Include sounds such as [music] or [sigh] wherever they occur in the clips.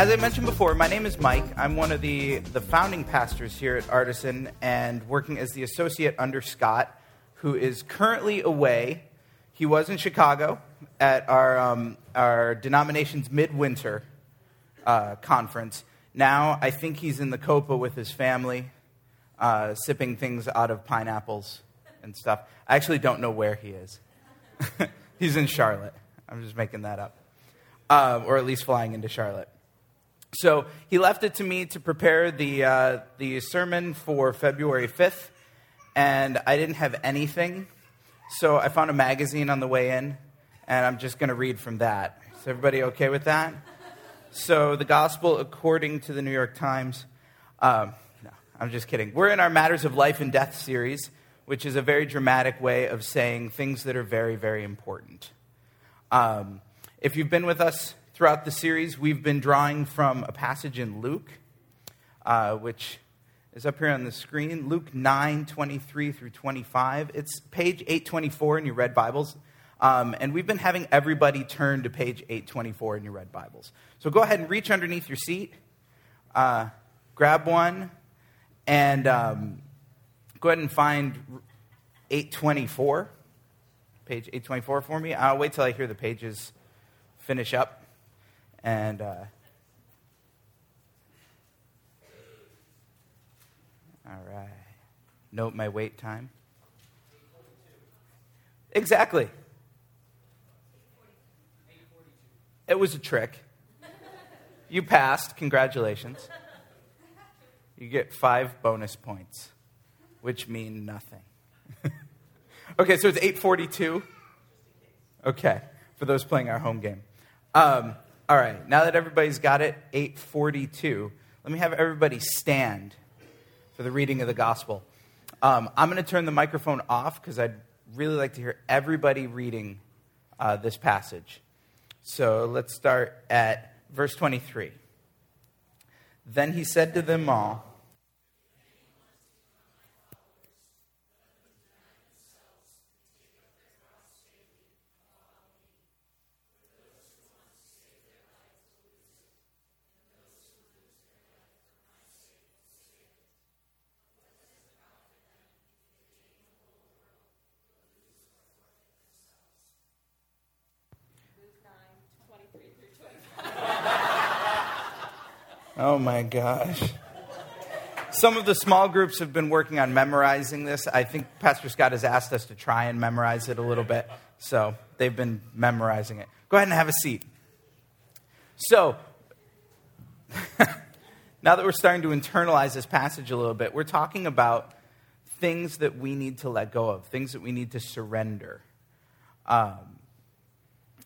As I mentioned before, my name is Mike. I'm one of the, the founding pastors here at Artisan and working as the associate under Scott, who is currently away. He was in Chicago at our, um, our denomination's midwinter uh, conference. Now, I think he's in the Copa with his family, uh, sipping things out of pineapples and stuff. I actually don't know where he is. [laughs] he's in Charlotte. I'm just making that up. Uh, or at least flying into Charlotte. So he left it to me to prepare the, uh, the sermon for February 5th, and I didn't have anything. So I found a magazine on the way in, and I'm just going to read from that. Is everybody okay with that? So, the gospel according to the New York Times. Um, no, I'm just kidding. We're in our Matters of Life and Death series, which is a very dramatic way of saying things that are very, very important. Um, if you've been with us throughout the series, we've been drawing from a passage in Luke, uh, which is up here on the screen Luke 9 23 through 25. It's page 824 in your red Bibles. Um, and we've been having everybody turn to page 824 in your red Bibles. So go ahead and reach underneath your seat, uh, grab one, and um, go ahead and find 824, page 824 for me. I'll wait till I hear the pages finish up. And uh, all right, note my wait time. Exactly. It was a trick. You passed. Congratulations. You get five bonus points, which mean nothing. [laughs] okay, so it's 842. Okay, for those playing our home game. Um, all right, now that everybody's got it, 842, let me have everybody stand for the reading of the gospel. Um, I'm going to turn the microphone off because I'd really like to hear everybody reading uh, this passage. So let's start at verse 23. Then he said to them all, Oh my gosh. Some of the small groups have been working on memorizing this. I think Pastor Scott has asked us to try and memorize it a little bit. So they've been memorizing it. Go ahead and have a seat. So, [laughs] now that we're starting to internalize this passage a little bit, we're talking about things that we need to let go of, things that we need to surrender. Um,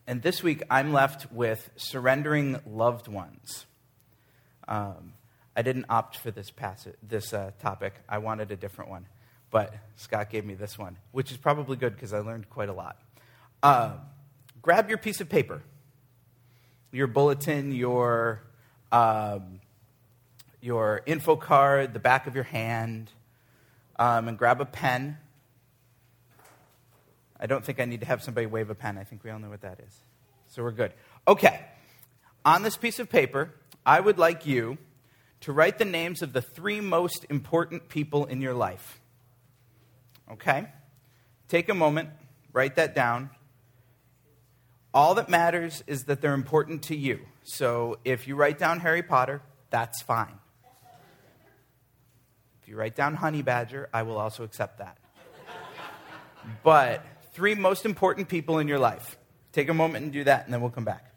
and this week, I'm left with surrendering loved ones. Um, I didn't opt for this, passage, this uh, topic. I wanted a different one. But Scott gave me this one, which is probably good because I learned quite a lot. Uh, grab your piece of paper, your bulletin, your, um, your info card, the back of your hand, um, and grab a pen. I don't think I need to have somebody wave a pen. I think we all know what that is. So we're good. Okay. On this piece of paper, I would like you to write the names of the three most important people in your life. Okay? Take a moment, write that down. All that matters is that they're important to you. So if you write down Harry Potter, that's fine. If you write down Honey Badger, I will also accept that. But three most important people in your life. Take a moment and do that, and then we'll come back.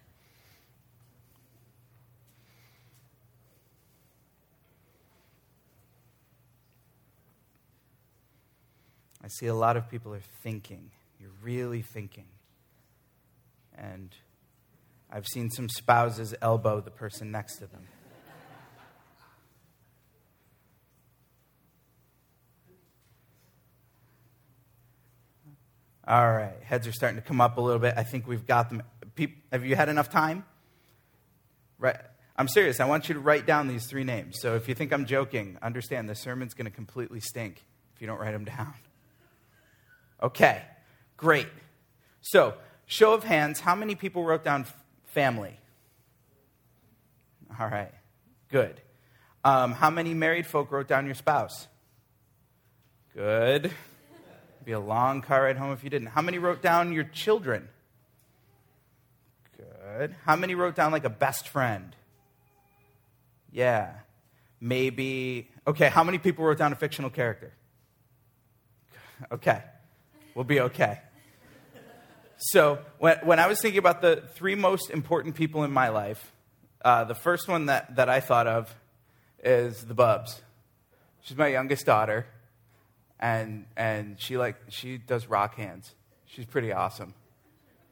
I see a lot of people are thinking. You're really thinking. And I've seen some spouses elbow the person next to them. All right, heads are starting to come up a little bit. I think we've got them. have you had enough time? Right. I'm serious. I want you to write down these three names. So if you think I'm joking, understand the sermon's going to completely stink if you don't write them down. Okay, great. So, show of hands, how many people wrote down family? All right, good. Um, how many married folk wrote down your spouse? Good. Be a long car ride home if you didn't. How many wrote down your children? Good. How many wrote down like a best friend? Yeah. Maybe. Okay, how many people wrote down a fictional character? Okay. We'll be okay. So, when, when I was thinking about the three most important people in my life, uh, the first one that, that I thought of is the Bubs. She's my youngest daughter and and she like she does rock hands. She's pretty awesome.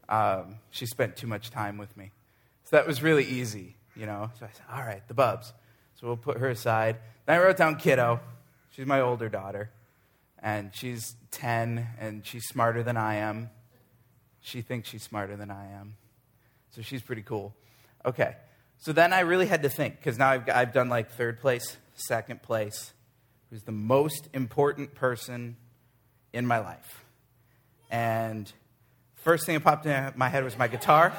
Um, she spent too much time with me, so that was really easy, you know. So I said, all right, the Bubs. So we'll put her aside. Then I wrote down Kiddo. She's my older daughter, and she's ten, and she's smarter than I am. She thinks she's smarter than I am, so she's pretty cool. Okay, so then I really had to think because now I've, I've done like third place, second place, who's the most important person in my life. And first thing that popped in my head was my guitar.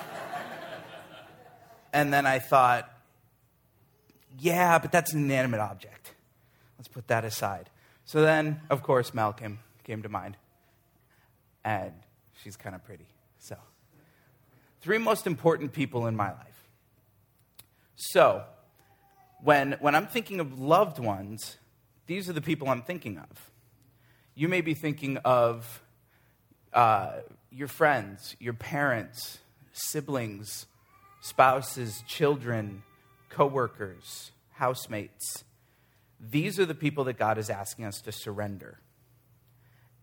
and then I thought, yeah, but that's an inanimate object. Let's put that aside. So then, of course, Malcolm came to mind. And she's kind of pretty. So, three most important people in my life. So, when, when I'm thinking of loved ones, these are the people I'm thinking of. You may be thinking of uh, your friends, your parents, siblings, spouses, children, coworkers, housemates. These are the people that God is asking us to surrender.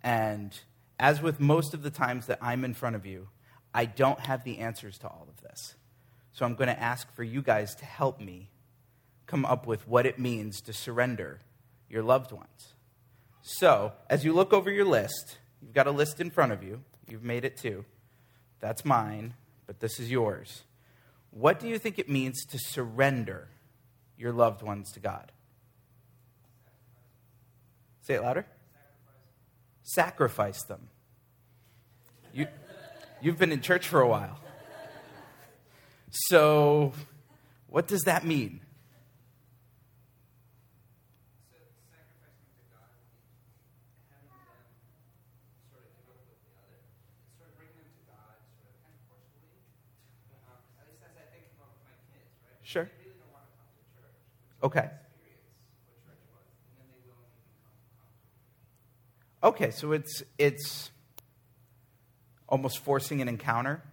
And as with most of the times that I'm in front of you, I don't have the answers to all of this. So I'm going to ask for you guys to help me come up with what it means to surrender your loved ones. So, as you look over your list, you've got a list in front of you. You've made it too. That's mine, but this is yours. What do you think it means to surrender your loved ones to God? Say it louder. Sacrifice, Sacrifice them. You, you've been in church for a while. So, what does that mean? Sure. Okay. Okay, so it's it's almost forcing an encounter.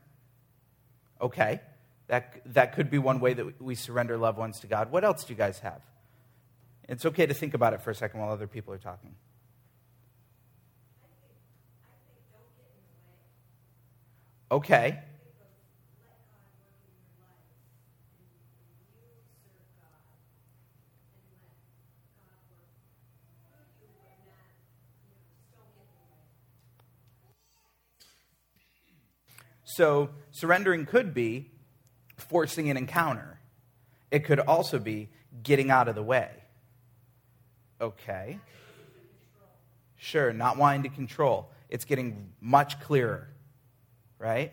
Okay. That that could be one way that we surrender loved ones to God. What else do you guys have? It's okay to think about it for a second while other people are talking. Okay. So, surrendering could be forcing an encounter, it could also be getting out of the way. Okay. Sure, not wanting to control. It's getting much clearer, right?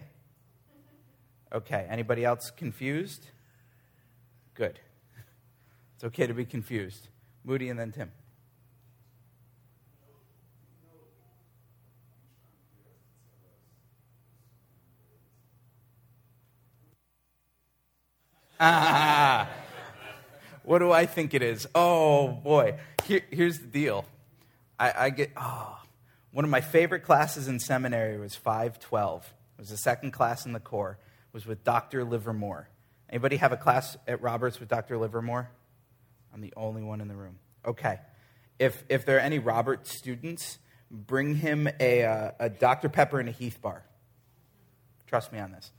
Okay, anybody else confused? Good. It's okay to be confused. Moody and then Tim. [laughs] What do I think it is? Oh, boy. Here, here's the deal. I, I get, oh, one of my favorite classes in seminary was 512. It was the second class in the core. It was with Dr. Livermore. Anybody have a class at Roberts with Dr. Livermore? I'm the only one in the room. Okay. If, if there are any Roberts students, bring him a, uh, a Dr. Pepper and a Heath bar. Trust me on this.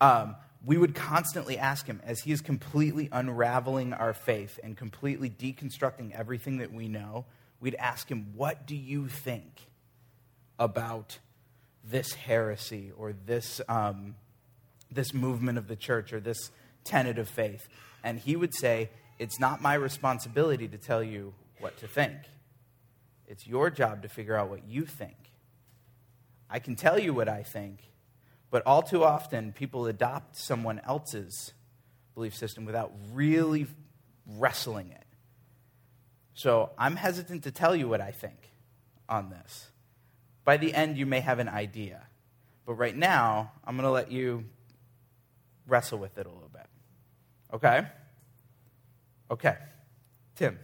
Um, we would constantly ask him as he is completely unraveling our faith and completely deconstructing everything that we know. We'd ask him, What do you think about this heresy or this, um, this movement of the church or this tenet of faith? And he would say, It's not my responsibility to tell you what to think. It's your job to figure out what you think. I can tell you what I think, but all too often people adopt someone else's belief system without really wrestling it. So I'm hesitant to tell you what I think on this. By the end, you may have an idea. But right now, I'm going to let you wrestle with it a little bit. Okay? Okay. Tim.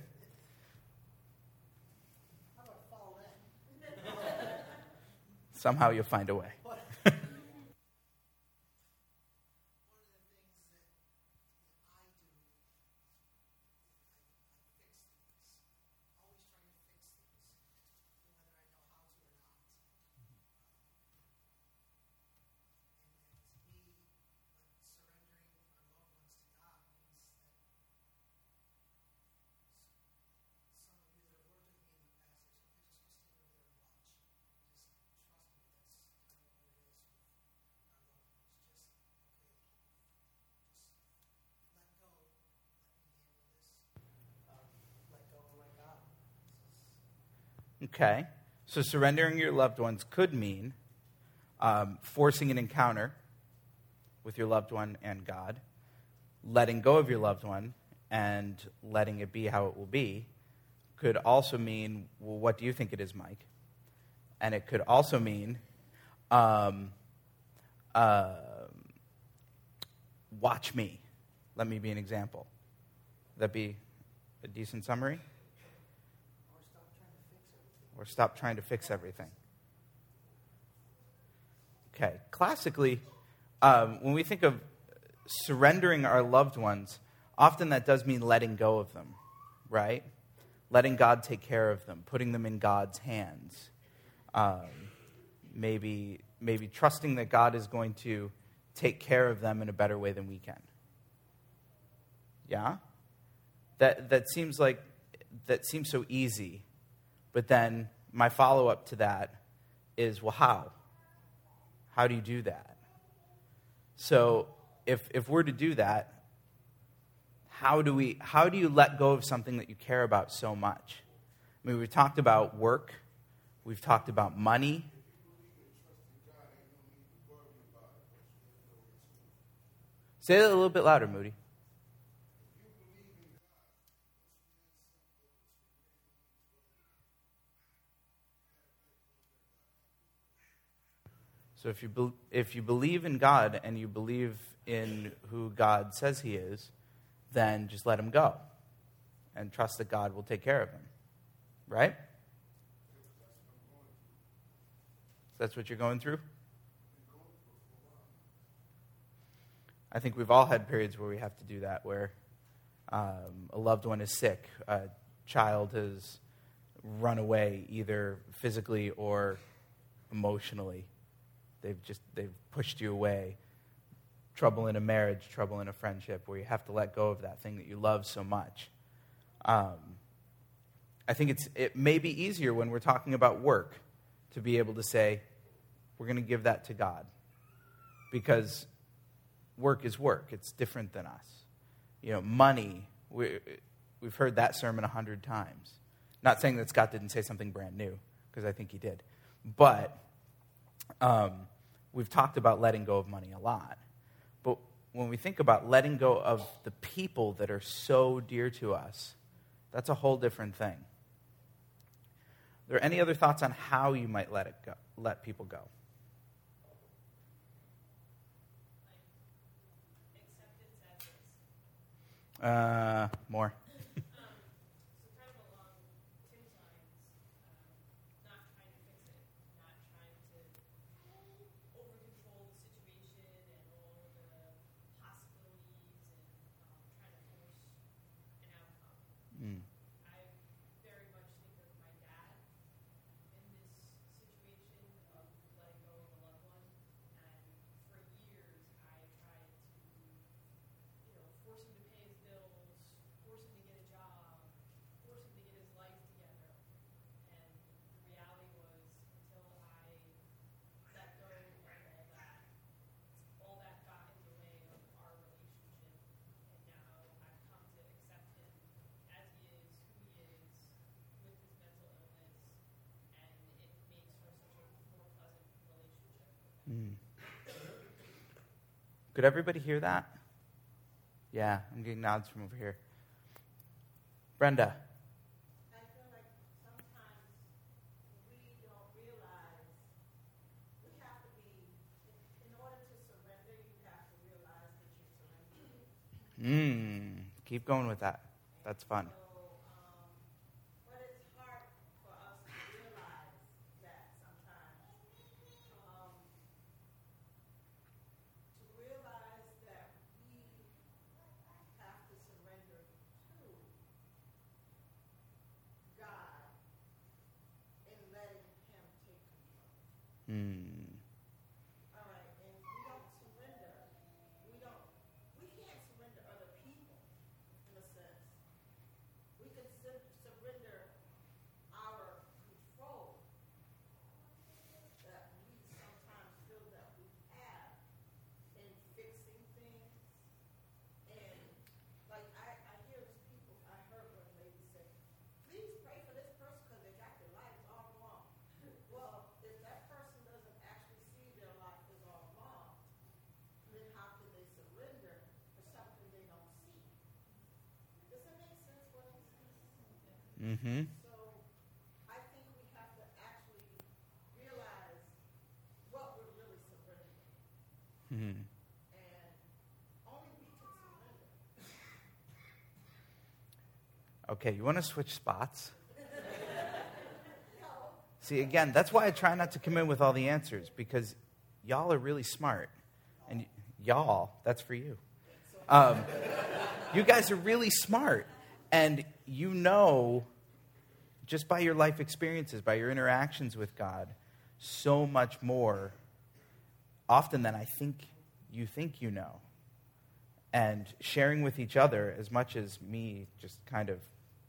Somehow you'll find a way. Okay. So surrendering your loved ones could mean um, forcing an encounter with your loved one and God, letting go of your loved one and letting it be how it will be. Could also mean, well, what do you think it is, Mike? And it could also mean, um, uh, watch me. Let me be an example. That be a decent summary? Or stop trying to fix everything. Okay, classically, um, when we think of surrendering our loved ones, often that does mean letting go of them, right? Letting God take care of them, putting them in God's hands. Um, maybe, maybe trusting that God is going to take care of them in a better way than we can. Yeah? That, that seems like that seems so easy but then my follow up to that is well, how? How do you do that? So if, if we're to do that, how do, we, how do you let go of something that you care about so much? I mean, we've talked about work, we've talked about money. Say that a little bit louder, Moody. So if you, be, if you believe in God and you believe in who God says He is, then just let Him go and trust that God will take care of Him. Right? That's what you're going through? I think we've all had periods where we have to do that, where um, a loved one is sick, a child has run away, either physically or emotionally They've just they've pushed you away. Trouble in a marriage, trouble in a friendship, where you have to let go of that thing that you love so much. Um, I think it's it may be easier when we're talking about work to be able to say, we're going to give that to God, because work is work. It's different than us. You know, money. We, we've heard that sermon a hundred times. Not saying that Scott didn't say something brand new, because I think he did, but. Um, we've talked about letting go of money a lot. But when we think about letting go of the people that are so dear to us, that's a whole different thing. Are there any other thoughts on how you might let it go, let people go? Uh, more. Could everybody hear that? Yeah, I'm getting nods from over here. Brenda. Mm, keep going with that. That's fun. Mm-hmm. So I think we have to actually realize what we're really Mm-hmm. Surrender. Okay, you want to switch spots? See, again, that's why I try not to come in with all the answers because y'all are really smart. And y- y'all, that's for you. Um, you guys are really smart. And you know, just by your life experiences, by your interactions with God, so much more often than I think you think you know. And sharing with each other, as much as me just kind of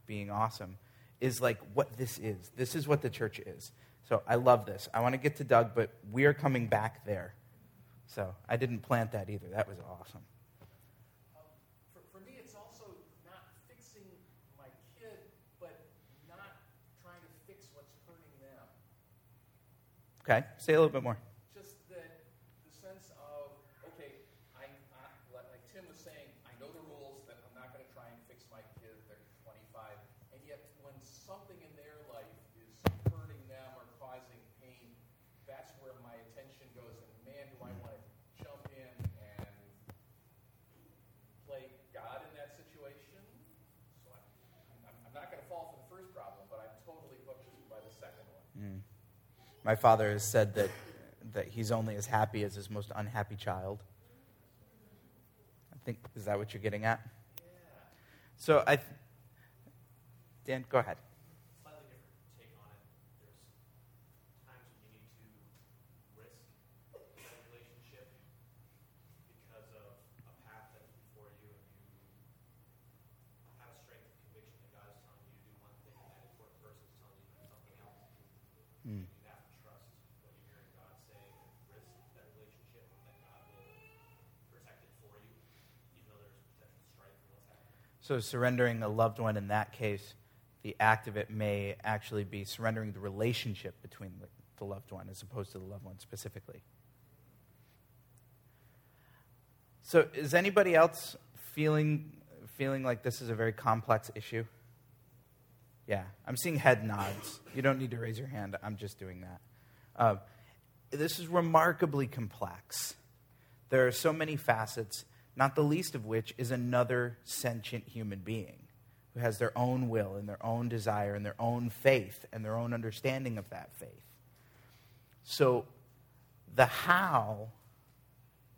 being awesome, is like what this is. This is what the church is. So I love this. I want to get to Doug, but we are coming back there. So I didn't plant that either. That was awesome. Okay, say a little bit more. Just that the sense of, okay, I, I, like Tim was saying, I know the rules that I'm not going to try and fix my kid. They're 25. And yet, when something in their life is hurting them or causing pain, that's where my attention goes. And man, do I want to jump in and play God in that situation. So I'm, I'm, I'm not going to fall for the first problem, but I'm totally hooked by the second one. Mm. My father has said that, that he's only as happy as his most unhappy child. I think, is that what you're getting at? So I, Dan, go ahead. So, surrendering a loved one in that case, the act of it may actually be surrendering the relationship between the loved one as opposed to the loved one specifically. So, is anybody else feeling, feeling like this is a very complex issue? Yeah, I'm seeing head nods. You don't need to raise your hand. I'm just doing that. Uh, this is remarkably complex. There are so many facets not the least of which is another sentient human being who has their own will and their own desire and their own faith and their own understanding of that faith. So, the how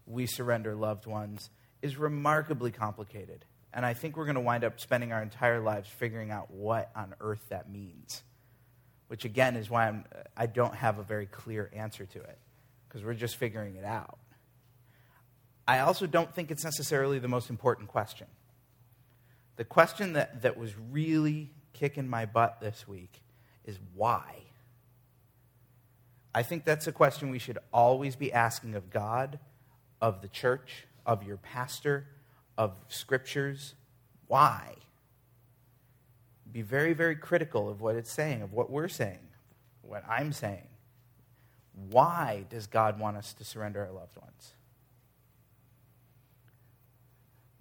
we surrender loved ones is remarkably complicated. And I think we're going to wind up spending our entire lives figuring out what on earth that means. Which, again, is why I'm, I don't have a very clear answer to it, because we're just figuring it out. I also don't think it's necessarily the most important question. The question that, that was really kicking my butt this week is why? I think that's a question we should always be asking of God, of the church, of your pastor, of scriptures. Why? Be very, very critical of what it's saying, of what we're saying, what I'm saying. Why does God want us to surrender our loved ones?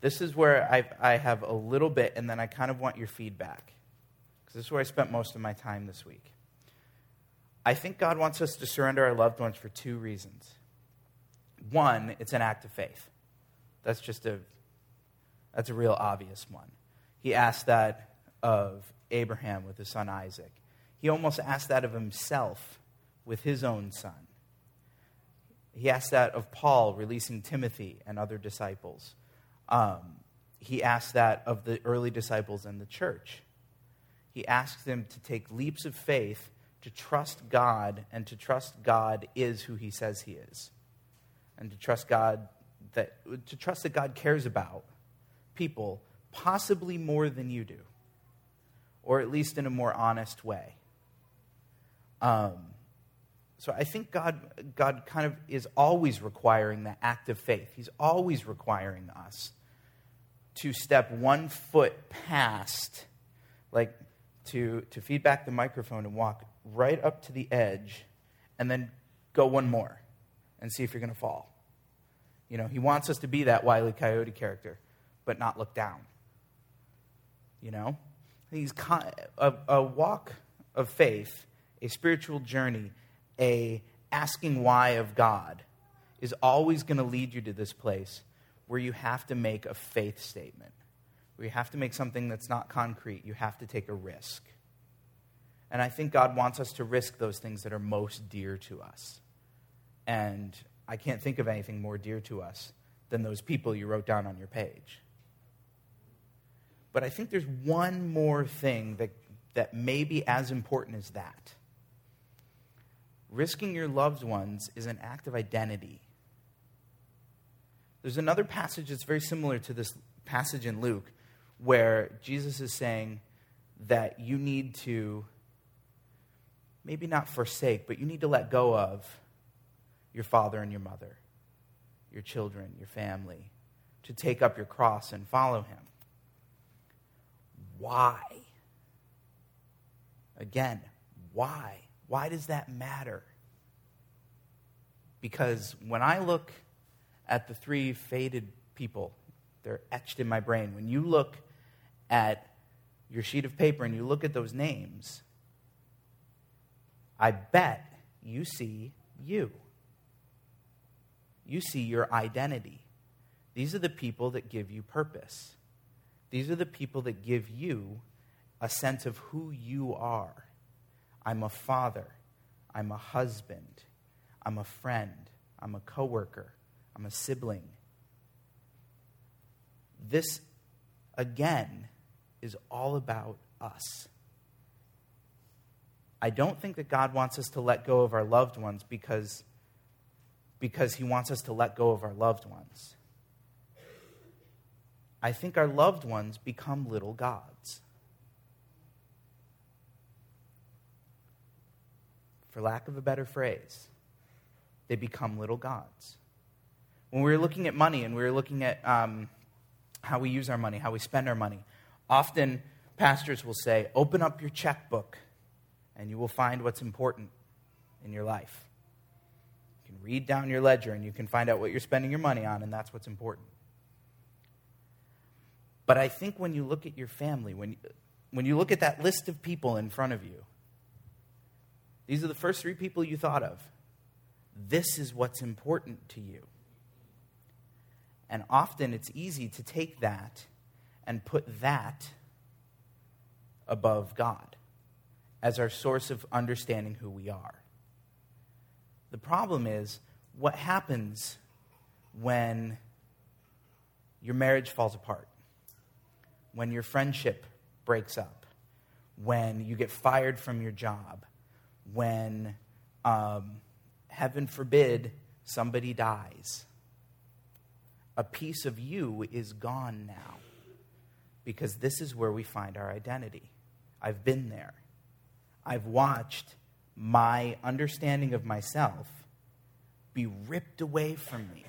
This is where I, I have a little bit, and then I kind of want your feedback. Because this is where I spent most of my time this week. I think God wants us to surrender our loved ones for two reasons. One, it's an act of faith. That's just a that's a real obvious one. He asked that of Abraham with his son Isaac. He almost asked that of himself with his own son. He asked that of Paul releasing Timothy and other disciples. Um, he asked that of the early disciples and the church. He asked them to take leaps of faith to trust God and to trust God is who he says he is. And to trust God that to trust that God cares about people possibly more than you do. Or at least in a more honest way. Um, so I think God, God kind of is always requiring that act of faith. He's always requiring us to step one foot past, like to, to feed back the microphone and walk right up to the edge and then go one more and see if you're going to fall. You know, he wants us to be that Wile E. Coyote character, but not look down. You know? He's a, a walk of faith, a spiritual journey a asking why of God is always going to lead you to this place where you have to make a faith statement, where you have to make something that's not concrete. You have to take a risk. And I think God wants us to risk those things that are most dear to us. And I can't think of anything more dear to us than those people you wrote down on your page. But I think there's one more thing that, that may be as important as that risking your loved ones is an act of identity. There's another passage that's very similar to this passage in Luke where Jesus is saying that you need to maybe not forsake, but you need to let go of your father and your mother, your children, your family, to take up your cross and follow him. Why? Again, why? Why does that matter? Because when I look at the three faded people, they're etched in my brain. When you look at your sheet of paper and you look at those names, I bet you see you. You see your identity. These are the people that give you purpose. These are the people that give you a sense of who you are. I'm a father. I'm a husband. I'm a friend. I'm a coworker. I'm a sibling. This, again, is all about us. I don't think that God wants us to let go of our loved ones because, because He wants us to let go of our loved ones. I think our loved ones become little gods. for lack of a better phrase, they become little gods. When we were looking at money and we were looking at um, how we use our money, how we spend our money, often pastors will say, Open up your checkbook and you will find what's important in your life. You can read down your ledger and you can find out what you're spending your money on, and that's what's important. But I think when you look at your family, when, when you look at that list of people in front of you, these are the first three people you thought of. This is what's important to you. And often it's easy to take that and put that above God as our source of understanding who we are. The problem is what happens when your marriage falls apart, when your friendship breaks up, when you get fired from your job, when, um, heaven forbid, somebody dies. A piece of you is gone now because this is where we find our identity. I've been there. I've watched my understanding of myself be ripped away from me.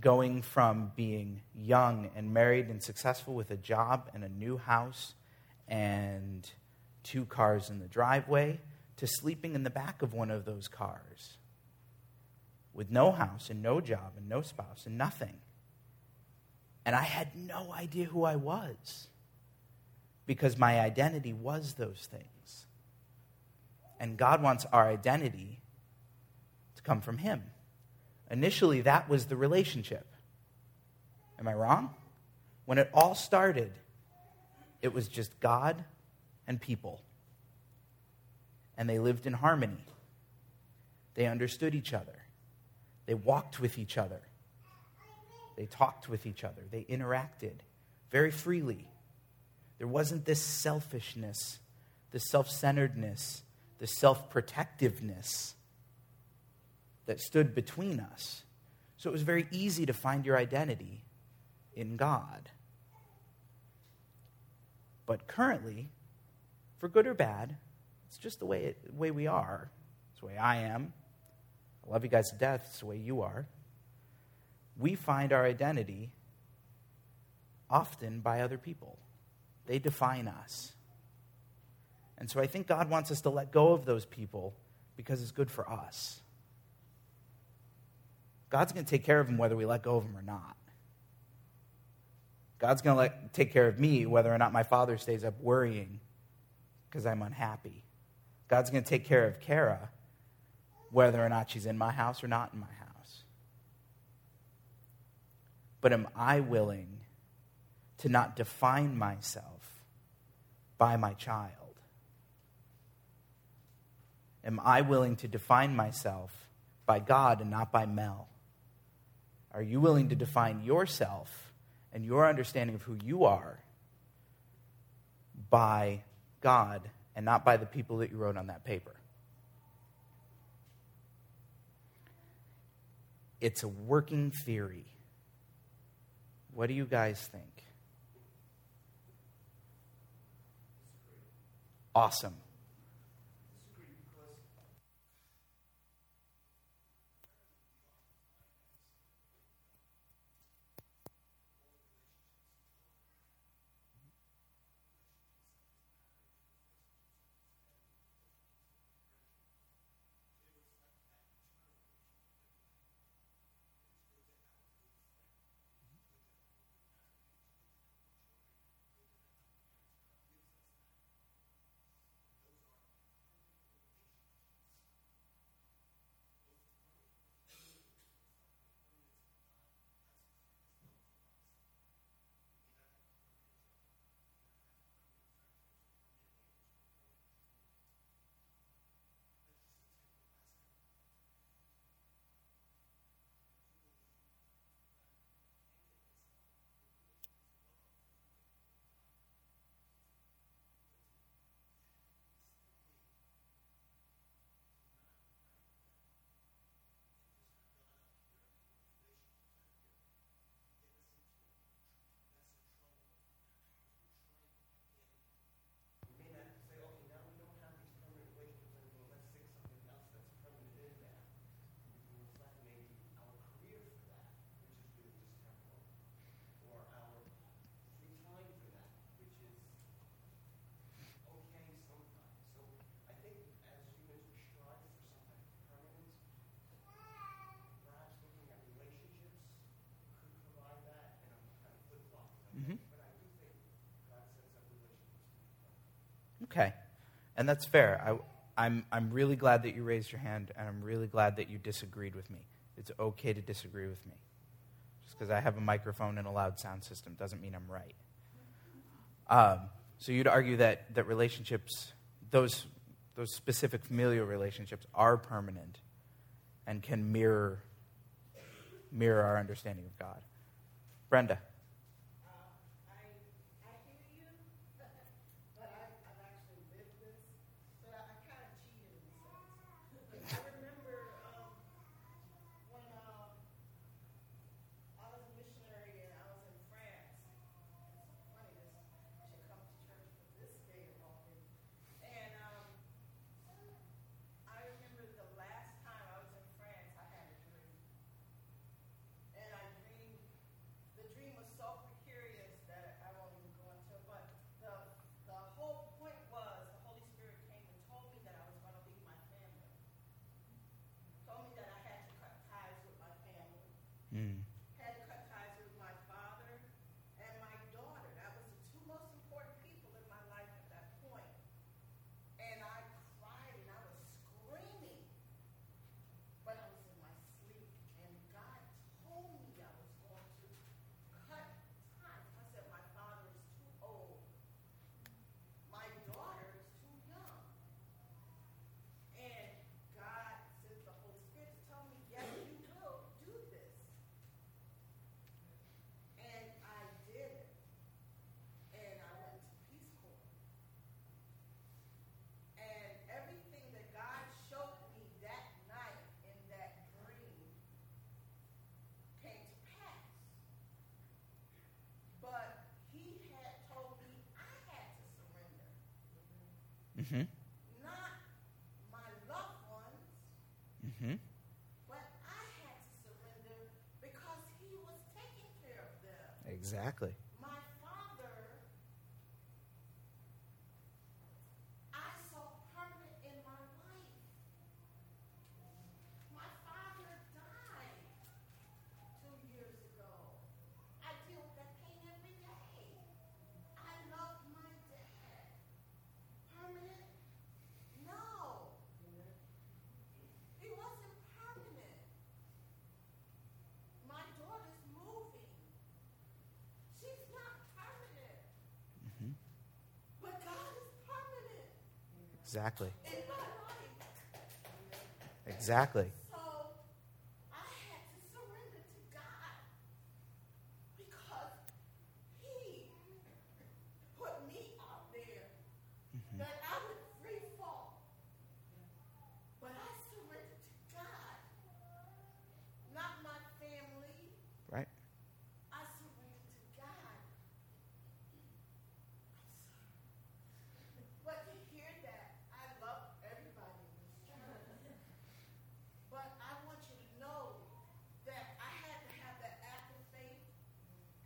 Going from being young and married and successful with a job and a new house and two cars in the driveway to sleeping in the back of one of those cars with no house and no job and no spouse and nothing. And I had no idea who I was because my identity was those things. And God wants our identity to come from Him. Initially, that was the relationship. Am I wrong? When it all started, it was just God and people. And they lived in harmony. They understood each other. They walked with each other. They talked with each other. They interacted very freely. There wasn't this selfishness, this self centeredness, this self protectiveness that stood between us. So it was very easy to find your identity in God. But currently, for good or bad, it's just the way, it, the way we are. It's the way I am. I love you guys to death. It's the way you are. We find our identity often by other people, they define us. And so I think God wants us to let go of those people because it's good for us. God's going to take care of them whether we let go of them or not. God's going to take care of me whether or not my father stays up worrying because I'm unhappy. God's going to take care of Kara whether or not she's in my house or not in my house. But am I willing to not define myself by my child? Am I willing to define myself by God and not by Mel? Are you willing to define yourself and your understanding of who you are by God and not by the people that you wrote on that paper? It's a working theory. What do you guys think? Awesome. Okay. And that's fair. I, I'm, I'm really glad that you raised your hand, and I'm really glad that you disagreed with me. It's okay to disagree with me. Just because I have a microphone and a loud sound system doesn't mean I'm right. Um, so you'd argue that, that relationships, those, those specific familial relationships, are permanent and can mirror, mirror our understanding of God. Brenda. Mm-hmm. not my loved ones, Mm-hmm. but I had to surrender because he was taking care of them. Exactly. My father, I saw permanent in my life. My father died two years ago. I deal with that pain every day. I love my dad. Permanent? No. He wasn't permanent. My daughter's moving. She's not permanent. But God is permanent Exactly. Exactly. So I had to surrender to God because He put me out there that I would free fall. But I surrendered to God, not my family. Right? I surrender to God. But to hear that, I love everybody in this church. But I want you to know that I had to have that act of faith,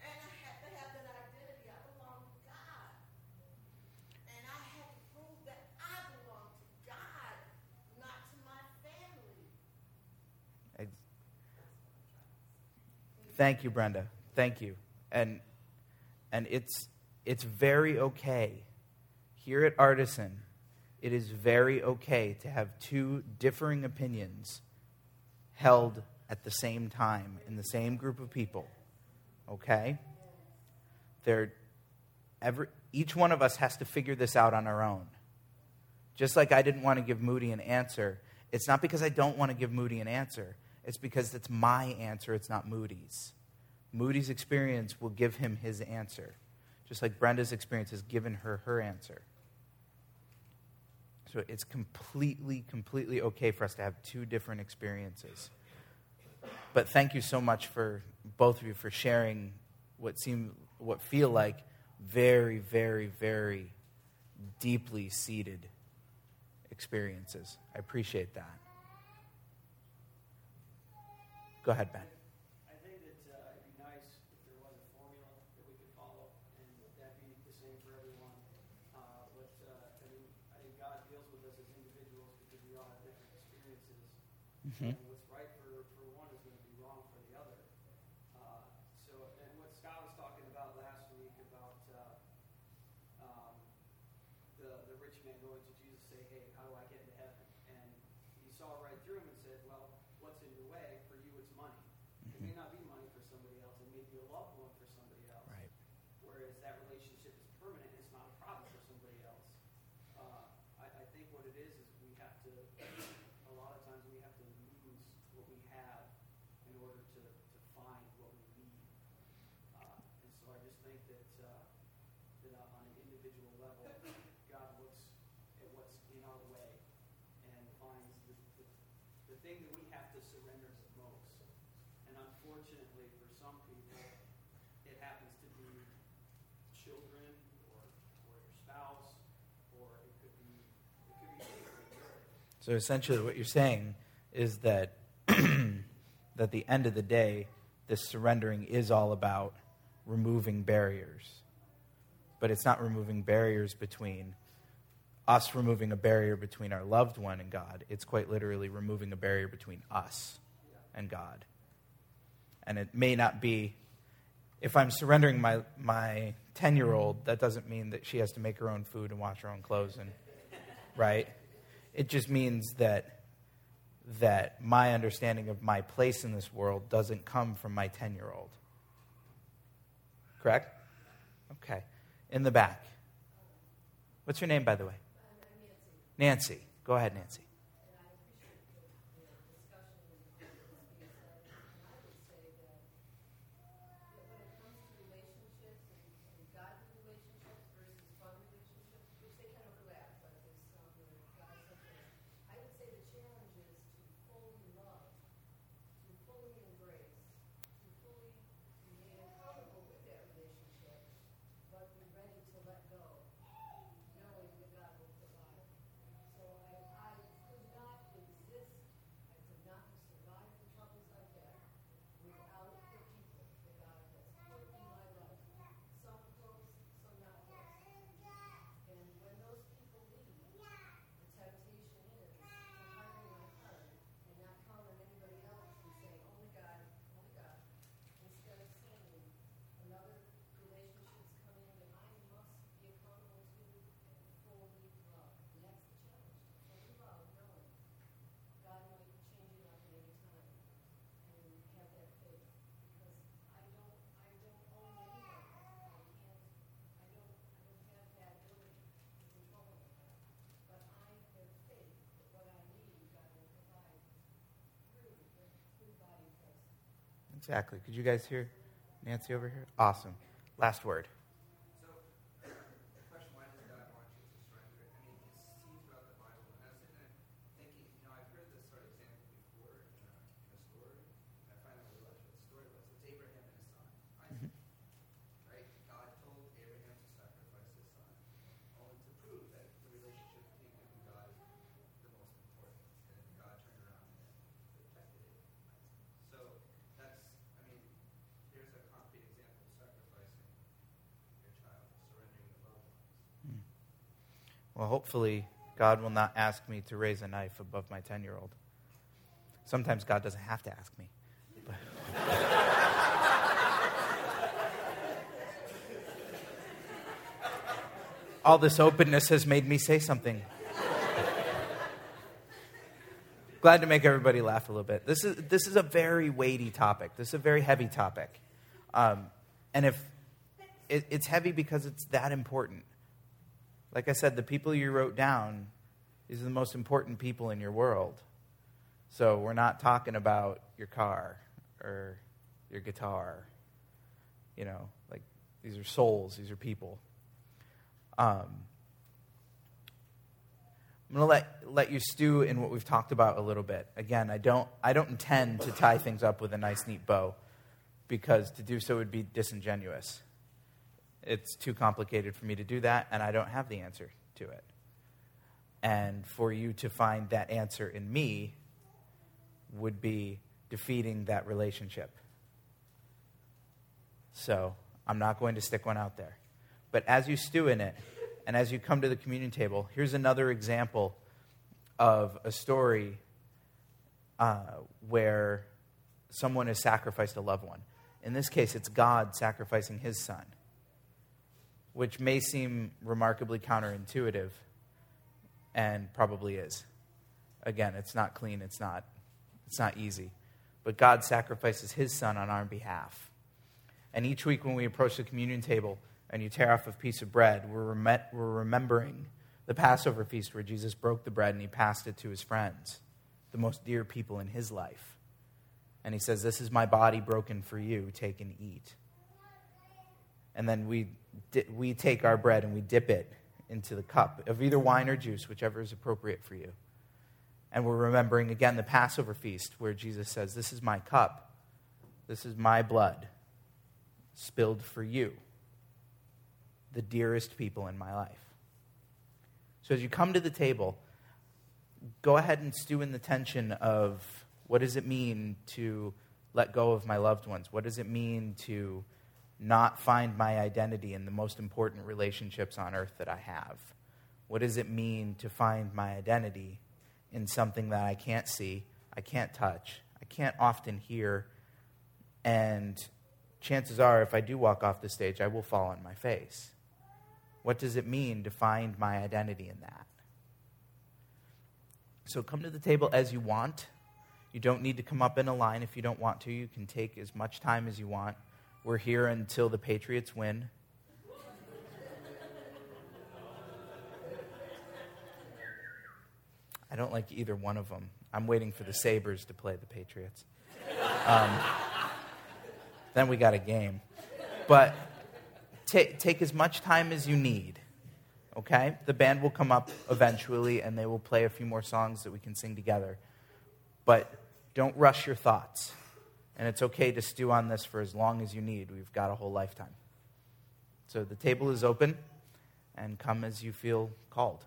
and I had to have that identity. I belong to God. And I had to prove that I belong to God, not to my family. Ex- Thank you, Brenda. Thank you. And and it's it's very okay. Here at Artisan, it is very okay to have two differing opinions held at the same time in the same group of people. Okay? They're every each one of us has to figure this out on our own. Just like I didn't want to give Moody an answer, it's not because I don't want to give Moody an answer. It's because it's my answer, it's not Moody's. Moody's experience will give him his answer, just like Brenda's experience has given her her answer. So it's completely, completely okay for us to have two different experiences. But thank you so much for both of you for sharing what seem what feel like very, very, very deeply seated experiences. I appreciate that. Go ahead, Ben. I think that uh, it'd be nice if there was a formula that we could follow, and that'd be the same for everyone. Uh, but uh, I mean, I think God deals with us as individuals because we all have different experiences, Mhm. and what's right for, for one is going to be wrong for the other. Uh, so, and what Scott was talking about last week about uh, um, the the rich man going to Jesus, say, "Hey, how do I get into heaven?" And he saw right through him and said, "Well, what's in your way? For you, it's money. It may not be money for somebody else. It may be a loved one for somebody else. Right. Whereas that relationship is permanent. It's not a problem for somebody else. Uh, I, I think what it is is we have to. A lot of times we have to lose what we have in order to, to find what we need. Uh, and so I just think that uh, that uh, on an individual level, God looks at what's in our way and finds the, the, the thing that we have to surrender the most. And unfortunately, for some people, it happens to be children or, or your spouse, or it could be it could be. So essentially, what you're saying is that [clears throat] at the end of the day, this surrendering is all about removing barriers. But it's not removing barriers between us removing a barrier between our loved one and God. It's quite literally removing a barrier between us and God. And it may not be, if I'm surrendering my, my 10 year old, that doesn't mean that she has to make her own food and wash her own clothes, and, right? It just means that, that my understanding of my place in this world doesn't come from my 10 year old. Correct? Okay. In the back. What's your name, by the way? Uh, Nancy. Go ahead, Nancy. Exactly. Could you guys hear Nancy over here? Awesome. Last word. So, the question, why does God want you to surrender? I mean, it's seen throughout the Bible. And I was sitting there thinking, you know, I've heard this sort of example before in a, in a story. And I finally realized what the story was. It's Abraham and his son, Isaac. Right? God told Abraham to sacrifice his son, only to prove that the relationship between him and God is the most important. And then God turned around and protected it. So, that's, I mean, there's a concrete example of sacrificing your child, surrendering the loved ones. Well, hopefully, God will not ask me to raise a knife above my 10 year old. Sometimes God doesn't have to ask me. [laughs] All this openness has made me say something. Glad to make everybody laugh a little bit. This is, this is a very weighty topic. This is a very heavy topic. Um, and if it, it's heavy because it's that important. Like I said, the people you wrote down, these are the most important people in your world. So we're not talking about your car or your guitar. You know, like these are souls, these are people. Um, I'm going to let, let you stew in what we've talked about a little bit. Again, I don't, I don't intend to tie things up with a nice, neat bow because to do so would be disingenuous. It's too complicated for me to do that, and I don't have the answer to it. And for you to find that answer in me would be defeating that relationship. So I'm not going to stick one out there. But as you stew in it, and as you come to the communion table, here's another example of a story uh, where someone has sacrificed a loved one. In this case, it's God sacrificing his son, which may seem remarkably counterintuitive and probably is. Again, it's not clean, it's not, it's not easy. But God sacrifices his son on our behalf. And each week when we approach the communion table and you tear off a piece of bread, we're, rem- we're remembering the Passover feast where Jesus broke the bread and he passed it to his friends, the most dear people in his life. And he says, This is my body broken for you. Take and eat. And then we, we take our bread and we dip it into the cup of either wine or juice, whichever is appropriate for you. And we're remembering again the Passover feast where Jesus says, This is my cup. This is my blood spilled for you, the dearest people in my life. So as you come to the table, go ahead and stew in the tension of what does it mean to let go of my loved ones? What does it mean to not find my identity in the most important relationships on earth that I have? What does it mean to find my identity in something that I can't see, I can't touch, I can't often hear, and chances are, if I do walk off the stage, I will fall on my face? What does it mean to find my identity in that? So come to the table as you want. You don't need to come up in a line if you don't want to. You can take as much time as you want. We're here until the Patriots win. I don't like either one of them. I'm waiting for the Sabres to play the Patriots. Um, then we got a game. But ta- take as much time as you need, okay? The band will come up eventually and they will play a few more songs that we can sing together. But don't rush your thoughts. And it's okay to stew on this for as long as you need. We've got a whole lifetime. So the table is open and come as you feel called.